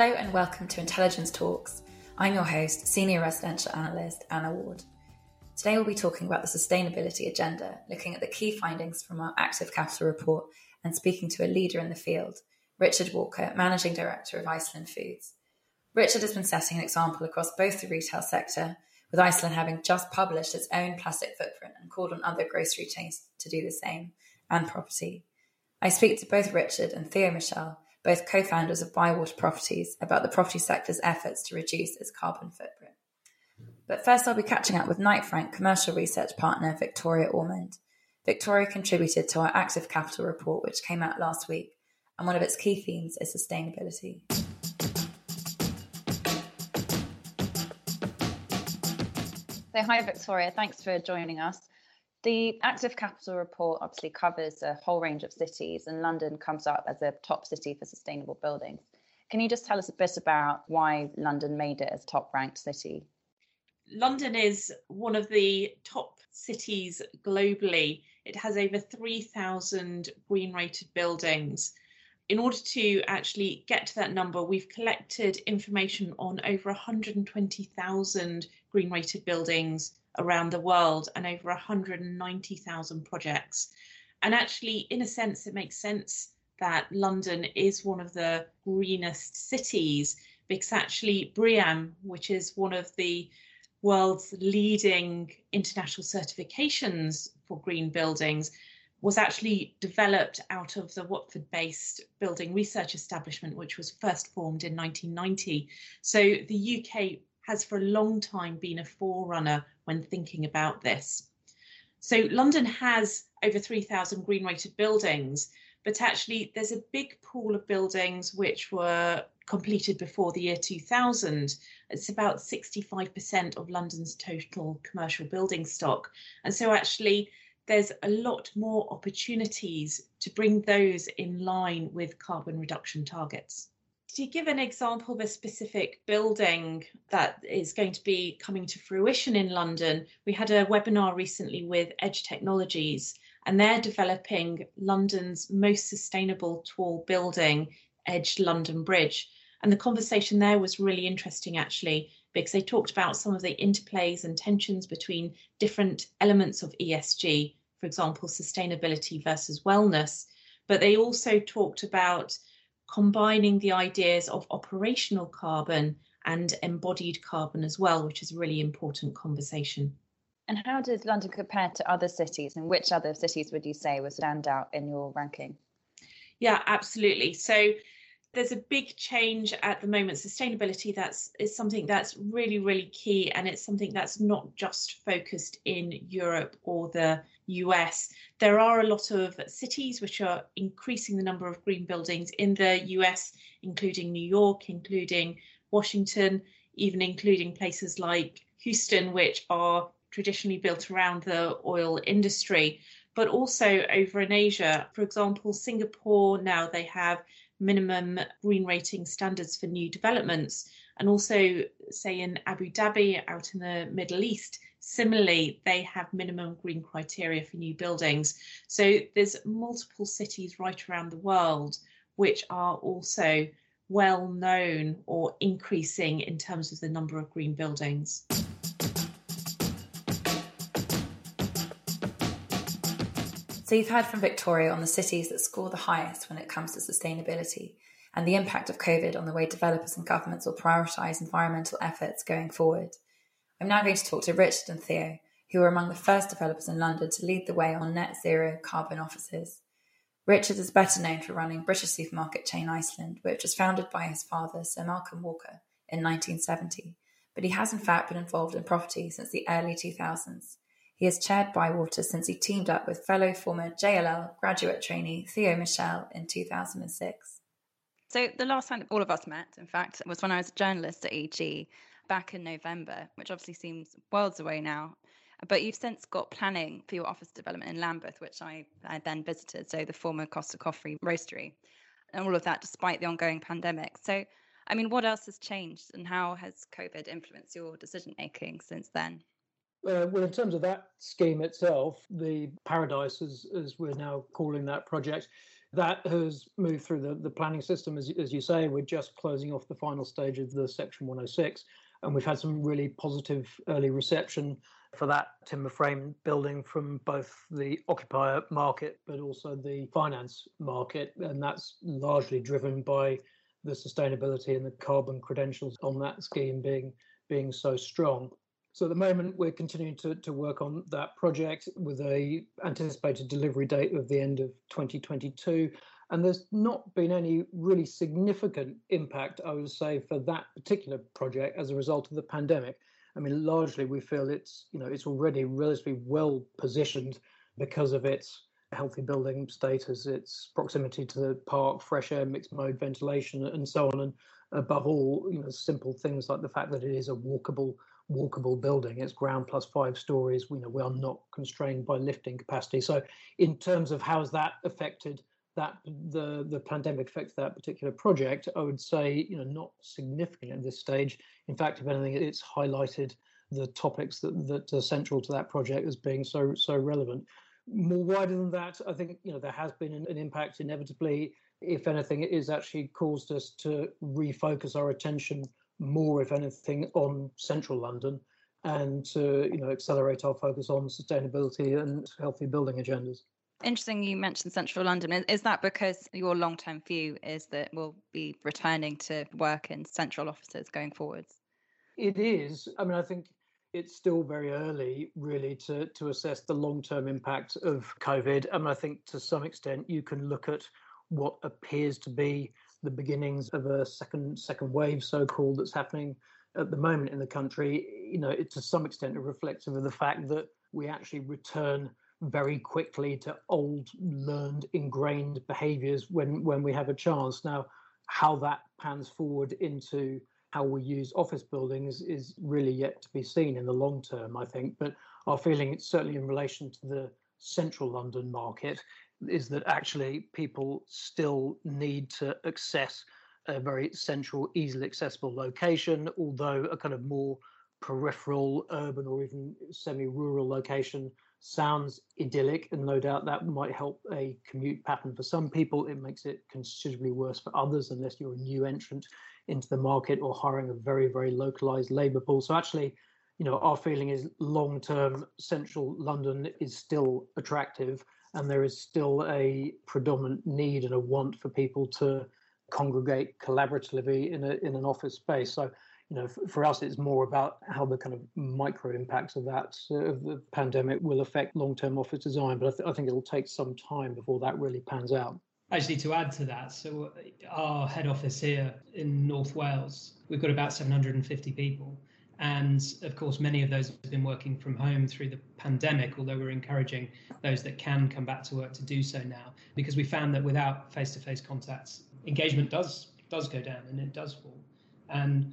Hello and welcome to Intelligence Talks. I'm your host, Senior Residential Analyst Anna Ward. Today we'll be talking about the sustainability agenda, looking at the key findings from our Active Capital report and speaking to a leader in the field, Richard Walker, Managing Director of Iceland Foods. Richard has been setting an example across both the retail sector, with Iceland having just published its own plastic footprint and called on other grocery chains to do the same, and property. I speak to both Richard and Theo Michel, both co founders of Bywater Properties, about the property sector's efforts to reduce its carbon footprint. But first, I'll be catching up with Knight Frank commercial research partner Victoria Ormond. Victoria contributed to our Active Capital report, which came out last week, and one of its key themes is sustainability. So, hi, Victoria. Thanks for joining us. The Active Capital report obviously covers a whole range of cities, and London comes up as a top city for sustainable buildings. Can you just tell us a bit about why London made it as top ranked city? London is one of the top cities globally. It has over 3,000 green rated buildings. In order to actually get to that number, we've collected information on over 120,000 green rated buildings around the world and over 190,000 projects. And actually, in a sense, it makes sense that London is one of the greenest cities because actually, BREEAM, which is one of the world's leading international certifications for green buildings, was actually developed out of the Watford based building research establishment, which was first formed in 1990. So the UK has for a long time been a forerunner when thinking about this. So London has over 3,000 green rated buildings, but actually there's a big pool of buildings which were completed before the year 2000. It's about 65% of London's total commercial building stock. And so actually there's a lot more opportunities to bring those in line with carbon reduction targets. To give an example of a specific building that is going to be coming to fruition in London, we had a webinar recently with Edge Technologies, and they're developing London's most sustainable tall building, Edge London Bridge. And the conversation there was really interesting, actually, because they talked about some of the interplays and tensions between different elements of ESG, for example, sustainability versus wellness. But they also talked about combining the ideas of operational carbon and embodied carbon as well, which is a really important conversation. And how does London compare to other cities, and which other cities would you say would stand out in your ranking? Yeah, absolutely. So there's a big change at the moment. Sustainability that's is something that's really, really key, and it's something that's not just focused in Europe or the US. There are a lot of cities which are increasing the number of green buildings in the US, including New York, including Washington, even including places like Houston, which are traditionally built around the oil industry, but also over in Asia. For example, Singapore now they have minimum green rating standards for new developments. And also, say in Abu Dhabi, out in the Middle East, similarly, they have minimum green criteria for new buildings. So there's multiple cities right around the world which are also well known or increasing in terms of the number of green buildings. So you've heard from Victoria on the cities that score the highest when it comes to sustainability and the impact of COVID on the way developers and governments will prioritise environmental efforts going forward. I'm now going to talk to Richard and Theo, who were among the first developers in London to lead the way on net zero carbon offices. Richard is better known for running British supermarket chain Iceland, which was founded by his father, Sir Malcolm Walker, in 1970, but he has in fact been involved in property since the early 2000s. He has chaired Bywater since he teamed up with fellow former JLL graduate trainee Theo Michel in 2006. So, the last time all of us met, in fact, was when I was a journalist at EG back in November, which obviously seems worlds away now. But you've since got planning for your office development in Lambeth, which I, I then visited, so the former Costa Coffee roastery, and all of that despite the ongoing pandemic. So, I mean, what else has changed and how has COVID influenced your decision making since then? Uh, well, in terms of that scheme itself, the Paradise, as, as we're now calling that project, that has moved through the, the planning system, as, as you say. We're just closing off the final stage of the Section 106, and we've had some really positive early reception for that timber frame building from both the occupier market but also the finance market. And that's largely driven by the sustainability and the carbon credentials on that scheme being being so strong. So at the moment, we're continuing to, to work on that project with a anticipated delivery date of the end of 2022. And there's not been any really significant impact, I would say, for that particular project as a result of the pandemic. I mean, largely we feel it's you know it's already relatively well positioned because of its healthy building status, its proximity to the park, fresh air, mixed mode ventilation, and so on. And above all, you know, simple things like the fact that it is a walkable walkable building. It's ground plus five stories. We know we are not constrained by lifting capacity. So, in terms of how has that affected that the the pandemic affected that particular project, I would say you know not significant at this stage. In fact, if anything, it's highlighted the topics that that are central to that project as being so so relevant. More wider than that, I think you know there has been an, an impact inevitably. If anything, it has actually caused us to refocus our attention more, if anything, on central London and to you know accelerate our focus on sustainability and healthy building agendas. Interesting you mentioned central London. Is that because your long term view is that we'll be returning to work in central offices going forwards? It is. I mean, I think it's still very early, really, to, to assess the long term impact of COVID. I mean, I think to some extent you can look at what appears to be the beginnings of a second second wave, so called, that's happening at the moment in the country. You know, it's to some extent a reflective of the fact that we actually return very quickly to old, learned, ingrained behaviours when when we have a chance. Now, how that pans forward into how we use office buildings is really yet to be seen in the long term, I think. But our feeling, it's certainly in relation to the central London market, is that actually people still need to access a very central, easily accessible location, although a kind of more peripheral, urban, or even semi rural location sounds idyllic. And no doubt that might help a commute pattern for some people. It makes it considerably worse for others unless you're a new entrant into the market or hiring a very, very localized labor pool. So actually, you know, our feeling is long term central London is still attractive and there is still a predominant need and a want for people to congregate collaboratively in a in an office space. So, you know, for, for us, it's more about how the kind of micro impacts of that uh, of the pandemic will affect long term office design. But I, th- I think it'll take some time before that really pans out. Actually, to add to that, so our head office here in North Wales, we've got about 750 people. And of course, many of those have been working from home through the pandemic, although we're encouraging those that can come back to work to do so now, because we found that without face to face contacts, engagement does does go down and it does fall. And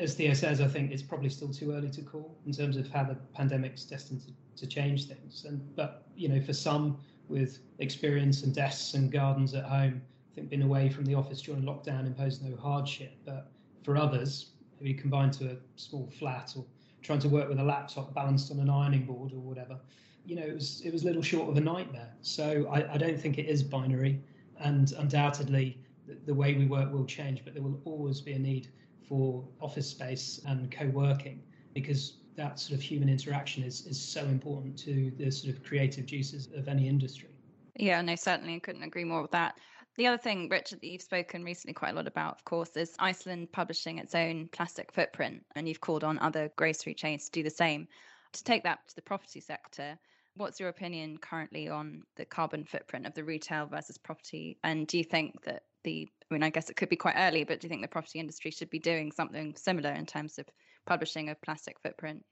as Theo says, I think it's probably still too early to call in terms of how the pandemic's destined to, to change things. And but you know, for some with experience and desks and gardens at home, I think being away from the office during lockdown imposed no hardship. But for others, maybe combined to a small flat or trying to work with a laptop balanced on an ironing board or whatever. You know, it was it was little short of a nightmare. So I, I don't think it is binary, and undoubtedly the, the way we work will change, but there will always be a need for office space and co-working because that sort of human interaction is is so important to the sort of creative juices of any industry. Yeah, no, certainly I couldn't agree more with that. The other thing, Richard, that you've spoken recently quite a lot about, of course, is Iceland publishing its own plastic footprint, and you've called on other grocery chains to do the same. To take that to the property sector, what's your opinion currently on the carbon footprint of the retail versus property? And do you think that the, I mean, I guess it could be quite early, but do you think the property industry should be doing something similar in terms of publishing a plastic footprint?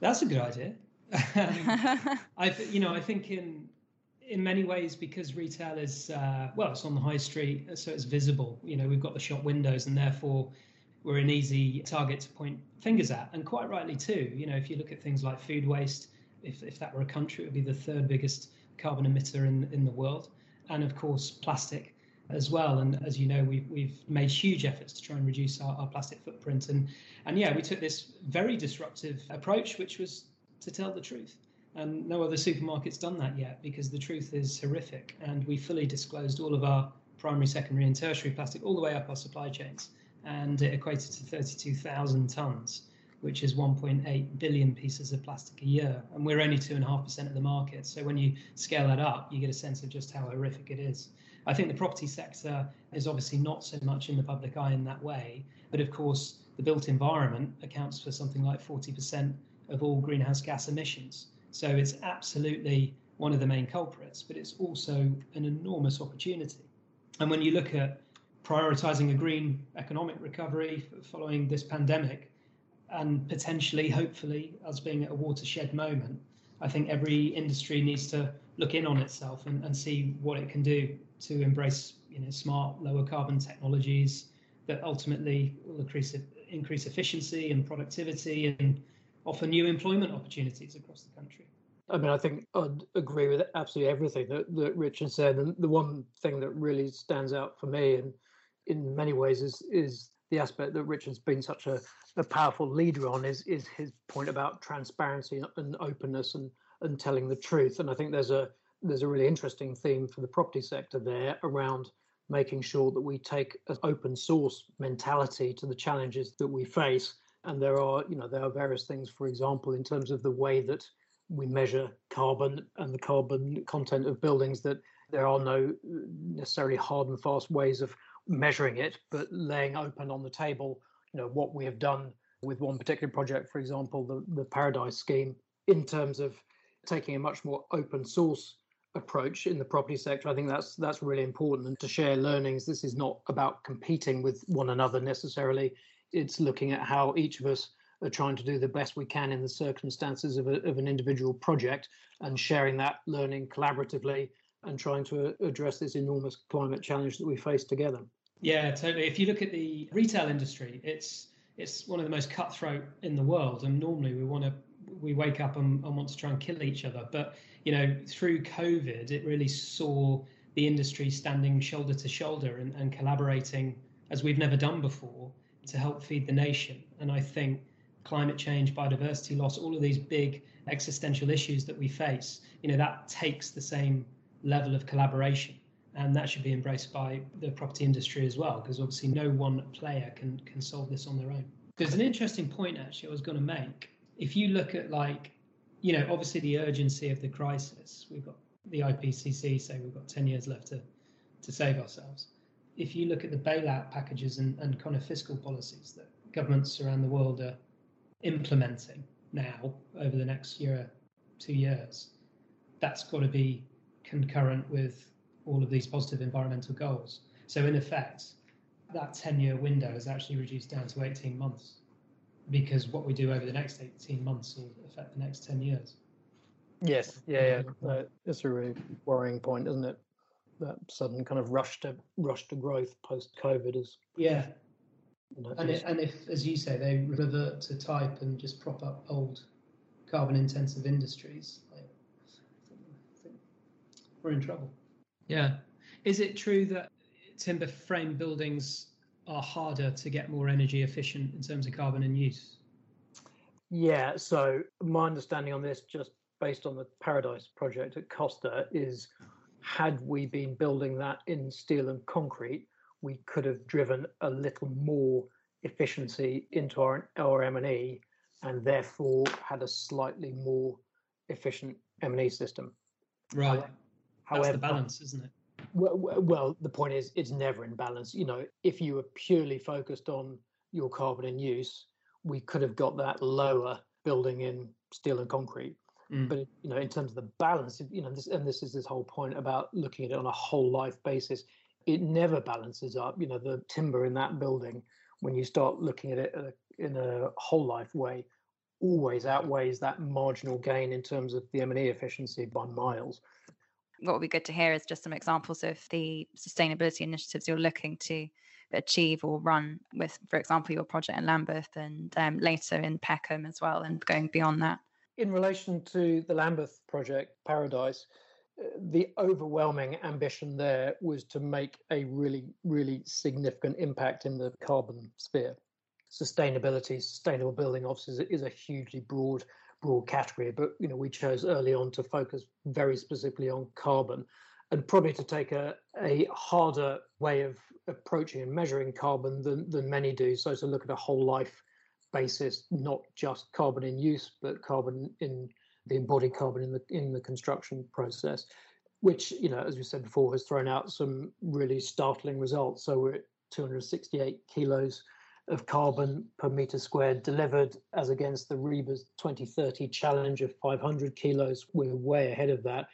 That's a good idea. I, you know, I think in in many ways because retail is uh, well it's on the high street so it's visible. You know we've got the shop windows and therefore we're an easy target to point fingers at. And quite rightly too you know if you look at things like food waste if, if that were a country it would be the third biggest carbon emitter in, in the world. And of course plastic as well. And as you know we've, we've made huge efforts to try and reduce our, our plastic footprint. And and yeah we took this very disruptive approach which was to tell the truth And no other supermarket's done that yet because the truth is horrific. And we fully disclosed all of our primary, secondary, and tertiary plastic all the way up our supply chains. And it equated to 32,000 tonnes, which is 1.8 billion pieces of plastic a year. And we're only 2.5% of the market. So when you scale that up, you get a sense of just how horrific it is. I think the property sector is obviously not so much in the public eye in that way. But of course, the built environment accounts for something like 40% of all greenhouse gas emissions. So it's absolutely one of the main culprits, but it's also an enormous opportunity. And when you look at prioritizing a green economic recovery following this pandemic, and potentially, hopefully, us being at a watershed moment, I think every industry needs to look in on itself and, and see what it can do to embrace you know, smart, lower carbon technologies that ultimately will increase, increase efficiency and productivity and offer new employment opportunities across the country. I mean, I think I'd agree with absolutely everything that, that Richard said. And the one thing that really stands out for me, and in many ways, is is the aspect that Richard's been such a, a powerful leader on is is his point about transparency and openness and and telling the truth. And I think there's a there's a really interesting theme for the property sector there around making sure that we take an open source mentality to the challenges that we face. And there are, you know, there are various things, for example, in terms of the way that we measure carbon and the carbon content of buildings that there are no uh, necessarily hard and fast ways of measuring it, but laying open on the table, you know, what we have done with one particular project, for example, the, the Paradise scheme, in terms of taking a much more open source approach in the property sector. I think that's that's really important and to share learnings. This is not about competing with one another necessarily. It's looking at how each of us are trying to do the best we can in the circumstances of, a, of an individual project and sharing that learning collaboratively and trying to uh, address this enormous climate challenge that we face together. Yeah, totally. If you look at the retail industry, it's it's one of the most cutthroat in the world, and normally we want to we wake up and, and want to try and kill each other. But you know, through COVID, it really saw the industry standing shoulder to shoulder and, and collaborating as we've never done before to help feed the nation. And I think climate change, biodiversity loss, all of these big existential issues that we face, you know, that takes the same level of collaboration. And that should be embraced by the property industry as well, because obviously no one player can can solve this on their own. There's an interesting point actually I was going to make. If you look at like, you know, obviously the urgency of the crisis, we've got the IPCC say we've got 10 years left to, to save ourselves. If you look at the bailout packages and, and kind of fiscal policies that governments around the world are implementing now over the next year, two years, that's got to be concurrent with all of these positive environmental goals. So, in effect, that 10 year window is actually reduced down to 18 months because what we do over the next 18 months will affect the next 10 years. Yes, yeah, yeah. Uh, it's a really worrying point, isn't it? That sudden kind of rush to rush to growth post COVID is. Yeah, and, it, and if, as you say, they revert to type and just prop up old carbon intensive industries, like, we're in trouble. Yeah. Is it true that timber frame buildings are harder to get more energy efficient in terms of carbon and use? Yeah. So, my understanding on this, just based on the Paradise project at Costa, is had we been building that in steel and concrete, we could have driven a little more efficiency into our, our M&E and therefore had a slightly more efficient M&E system. Right. However, That's the balance, isn't it? Well, well, the point is, it's never in balance. You know, if you were purely focused on your carbon in use, we could have got that lower building in steel and concrete. Mm. But you know, in terms of the balance, you know, this and this is this whole point about looking at it on a whole life basis it never balances up. You know, the timber in that building, when you start looking at it in a whole life way, always outweighs that marginal gain in terms of the M&E efficiency by miles. What would be good to hear is just some examples of the sustainability initiatives you're looking to achieve or run with, for example, your project in Lambeth and um, later in Peckham as well, and going beyond that. In relation to the Lambeth project, Paradise, uh, the overwhelming ambition there was to make a really, really significant impact in the carbon sphere. Sustainability, sustainable building obviously is a hugely broad broad category, but you know we chose early on to focus very specifically on carbon, and probably to take a, a harder way of approaching and measuring carbon than, than many do. So to look at a whole life basis, not just carbon in use, but carbon in the embodied carbon in the in the construction process, which you know, as we said before, has thrown out some really startling results. So we're at 268 kilos of carbon per meter squared delivered as against the RIBA's 2030 challenge of 500 kilos. We're way ahead of that.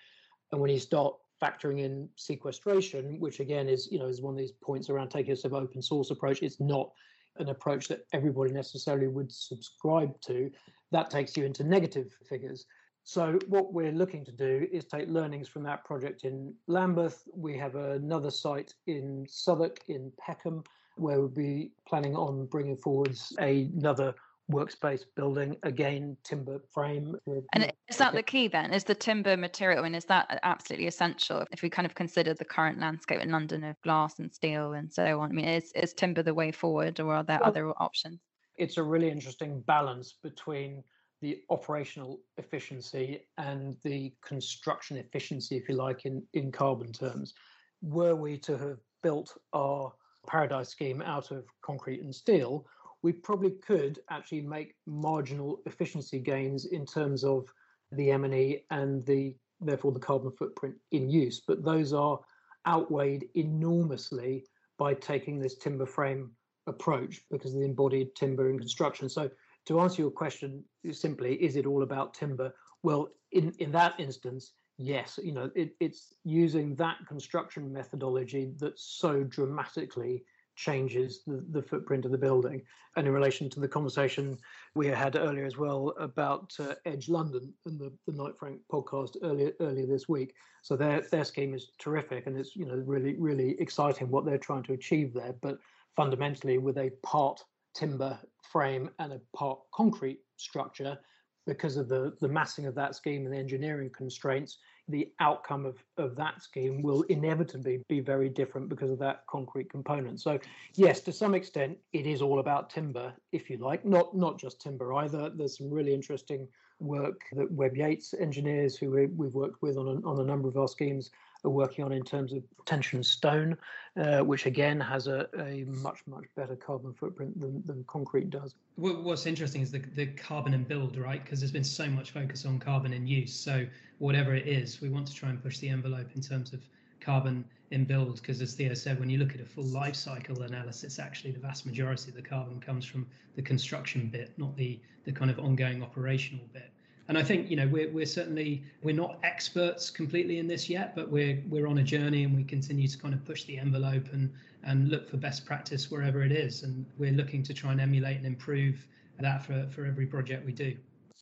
And when you start factoring in sequestration, which again is, you know, is one of these points around taking a sort of open source approach, it's not an approach that everybody necessarily would subscribe to, that takes you into negative figures. So what we're looking to do is take learnings from that project in Lambeth. We have another site in Southwark in Peckham where we'll be planning on bringing forwards another workspace building again timber frame and is that the key then? Is the timber material and is that absolutely essential if we kind of consider the current landscape in london of glass and steel and so on? I mean is, is timber the way forward or are there well, other options? it's a really interesting balance between the operational efficiency and the construction efficiency if you like in in carbon terms. Were we to have built our paradise scheme out of concrete and steel, we probably could actually make marginal efficiency gains in terms of the M&E and the therefore the carbon footprint in use. But those are outweighed enormously by taking this timber frame approach because of the embodied timber in construction. So to answer your question simply, is it all about timber? Well, in, in that instance, yes, you know, it, it's using that construction methodology that so dramatically changes the, the footprint of the building. And in relation to the conversation we had earlier as well about uh, Edge London and the, the Knight Frank podcast earlier earlier this week. So their their scheme is terrific and it's you know really really exciting what they're trying to achieve there. But fundamentally, with a part timber frame and a part concrete structure, because of the, the massing of that scheme and the engineering constraints, the outcome of, of that scheme will inevitably be very different because of that concrete component. So, yes, to some extent, it is all about timber, if you like, not not just timber either. There's some really interesting work that Webb Yates engineers, who we, have worked with on a, on a number of our schemes, are working on in terms of tension stone, uh, which again has a, a much, much better carbon footprint than, than concrete does. What's interesting is the, the carbon and build, right? Because there's been so much focus on carbon in use. So, whatever it is, we want to try and push the envelope in terms of carbon in build because as theo said when you look at a full life cycle analysis actually the vast majority of the carbon comes from the construction bit not the the kind of ongoing operational bit and I think you know we're we're certainly we're not experts completely in this yet, but we're we're on a journey and we continue to kind of push the envelope and and look for best practice wherever it is, and we're looking to try and emulate and improve that for for every project we do.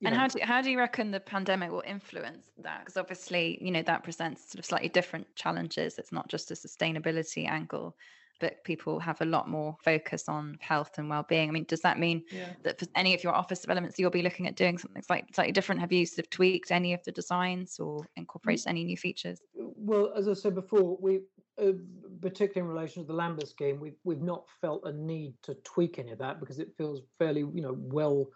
And how do how do you reckon the pandemic will influence that? Because obviously, you know, that presents sort of slightly different challenges. It's not just a sustainability angle, but people have a lot more focus on health and well-being. I mean, does that mean yeah. that for any of your office developments, you'll be looking at doing something slightly, slightly different? Have you sort of tweaked any of the designs or incorporated any new features? Well, as I said before, we, uh, particularly in relation to the Lambeth scheme, we've we've not felt a need to tweak any of that because it feels fairly, you know, well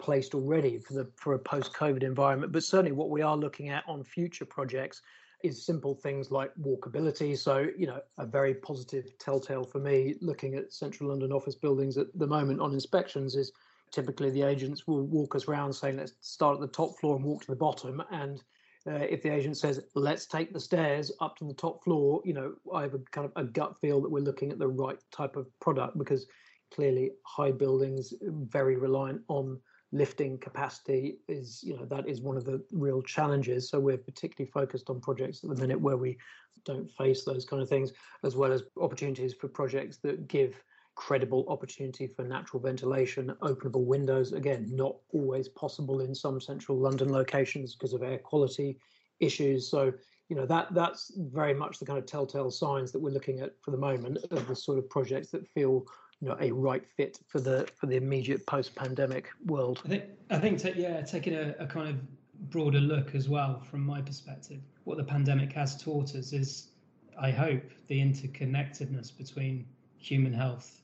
placed already for the for a post-COVID environment. But certainly, what we are looking at on future projects is simple things like walkability. So, you know, a very positive telltale for me looking at central London office buildings at the moment on inspections is typically the agents will walk us around saying, let's start at the top floor and walk to the bottom. And uh, if the agent says, let's take the stairs up to the top floor, you know, I have a kind of a gut feel that we're looking at the right type of product because clearly high buildings very reliant on lifting capacity is you know that is one of the real challenges. So we're particularly focused on projects at the minute where we don't face those kind of things as well as opportunities for projects that give credible opportunity for natural ventilation openable windows. Again not always possible in some central london locations because of air quality issues. So you know that that's very much the kind of telltale signs that we're looking at for the moment of the sort of projects that feel you know a right fit for the for the immediate post-pandemic world. I think I think t- yeah, taking a, a kind of broader look as well from my perspective, what the pandemic has taught us is, I hope, the interconnectedness between human health,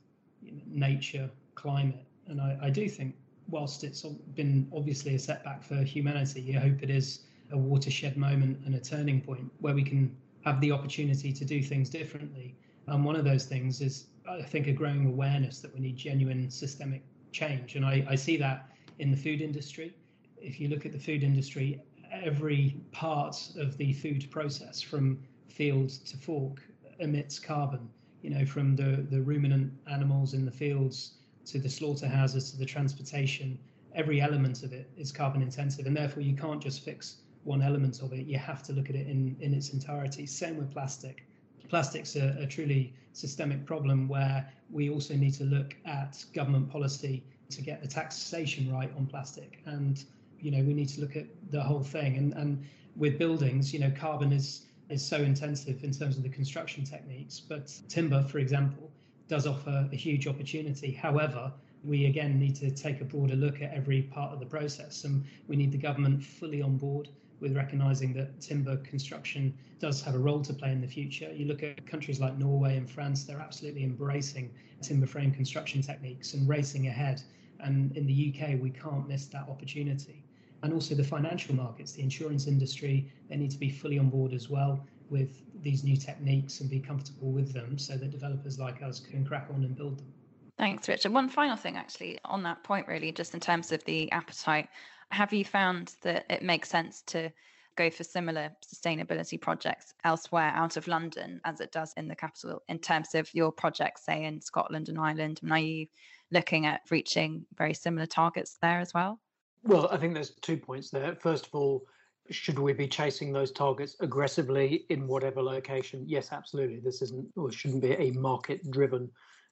nature, climate, and I, I do think whilst it's been obviously a setback for humanity, you hope it is a watershed moment and a turning point where we can have the opportunity to do things differently. And one of those things is, I think, a growing awareness that we need genuine systemic change. And I, I see that in the food industry. If you look at the food industry, every part of the food process from field to fork emits carbon. You know, from the, the ruminant animals in the fields to the slaughterhouses to the transportation, every element of it is carbon intensive. And therefore, you can't just fix one element of it. You have to look at it in, in its entirety. Same with plastic. Plastic's are a truly systemic problem where we also need to look at government policy to get the taxation right on plastic. And, you know, we need to look at the whole thing. And, and with buildings, you know, carbon is is so intensive in terms of the construction techniques. But timber, for example, does offer a huge opportunity. However, we again need to take a broader look at every part of the process, and we need the government fully on board with recognizing that timber construction does have a role to play in the future. You look at countries like Norway and France, they're absolutely embracing timber frame construction techniques and racing ahead. And in the UK, we can't miss that opportunity and also the financial markets, the insurance industry, they need to be fully on board as well with these new techniques and be comfortable with them so that developers like us can crack on and build them. Thanks, Richard. One final thing, actually, on that point, really, just in terms of the appetite, have you found that it makes sense to go for similar sustainability projects elsewhere out of London as it does in the capital in terms of your projects, say in Scotland and Ireland? And are you looking at reaching very similar targets there as well? Well, I think there's two points there. First of all, should we be chasing those targets aggressively in whatever location? Yes, absolutely. This isn't or shouldn't be a market driven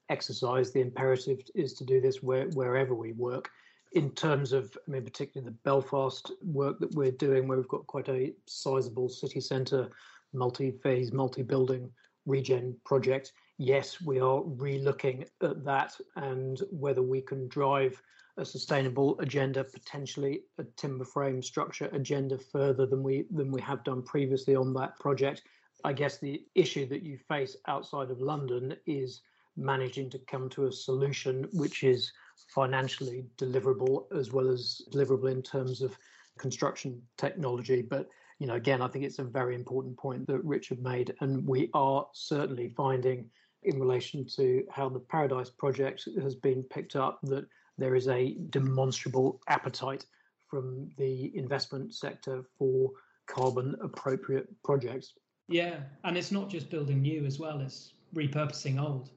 exercise. The imperative is to do this where, wherever we work. In terms of, I mean, particularly the Belfast work that we're doing, where we've got quite a sizable city centre, multi phase, multi building regen project. Yes, we are re looking at that and whether we can drive a sustainable agenda, potentially a timber frame structure agenda further than we than we have done previously on that project. I guess the issue that you face outside of London is managing to come to a solution which is financially deliverable as well as deliverable in terms of construction technology. But you know, again, I think it's a very important point that Richard made, and we are certainly finding in relation to how the Paradise project has been picked up that there is a demonstrable appetite from the investment sector for carbon appropriate projects. Yeah, and it's not just building new as well, it's repurposing old.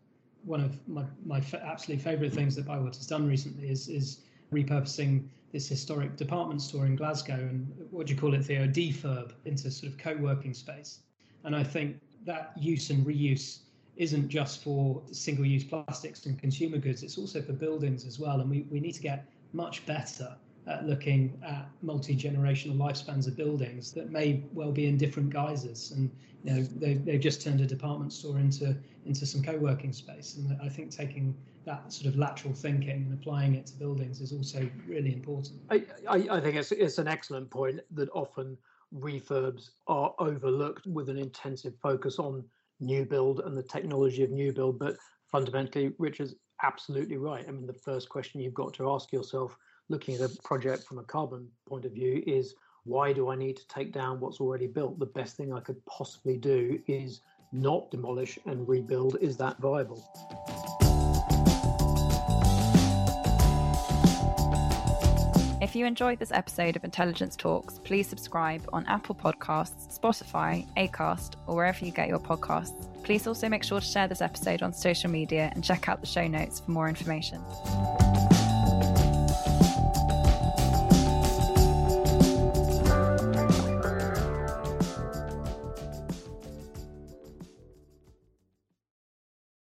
One of my, my absolute favourite things that Bywater has done recently is, is repurposing this historic department store in Glasgow and what do you call it, Theo? Defurb into sort of co working space. And I think that use and reuse isn't just for single use plastics and consumer goods, it's also for buildings as well. And we, we need to get much better looking at multi generational lifespans of buildings that may well be in different guises. And you know, they, they've just turned a department store into into some co-working space. And I think taking that sort of lateral thinking and applying it to buildings is also really important. I, I, I think it's, it's an excellent point that often refurbs are overlooked with an intensive focus on new build and the technology of new build. But fundamentally, Richard's absolutely right. I mean, the first question you've got to ask yourself, looking at a project from a carbon point of view, is why do I need to take down what's already built? The best thing I could possibly do is not demolish and rebuild. Is that viable? If you enjoyed this episode of Intelligence Talks, please subscribe on Apple Podcasts, Spotify, Acast, or wherever you get your podcasts. Please also make sure to share this episode on social media and check out the show notes for more information.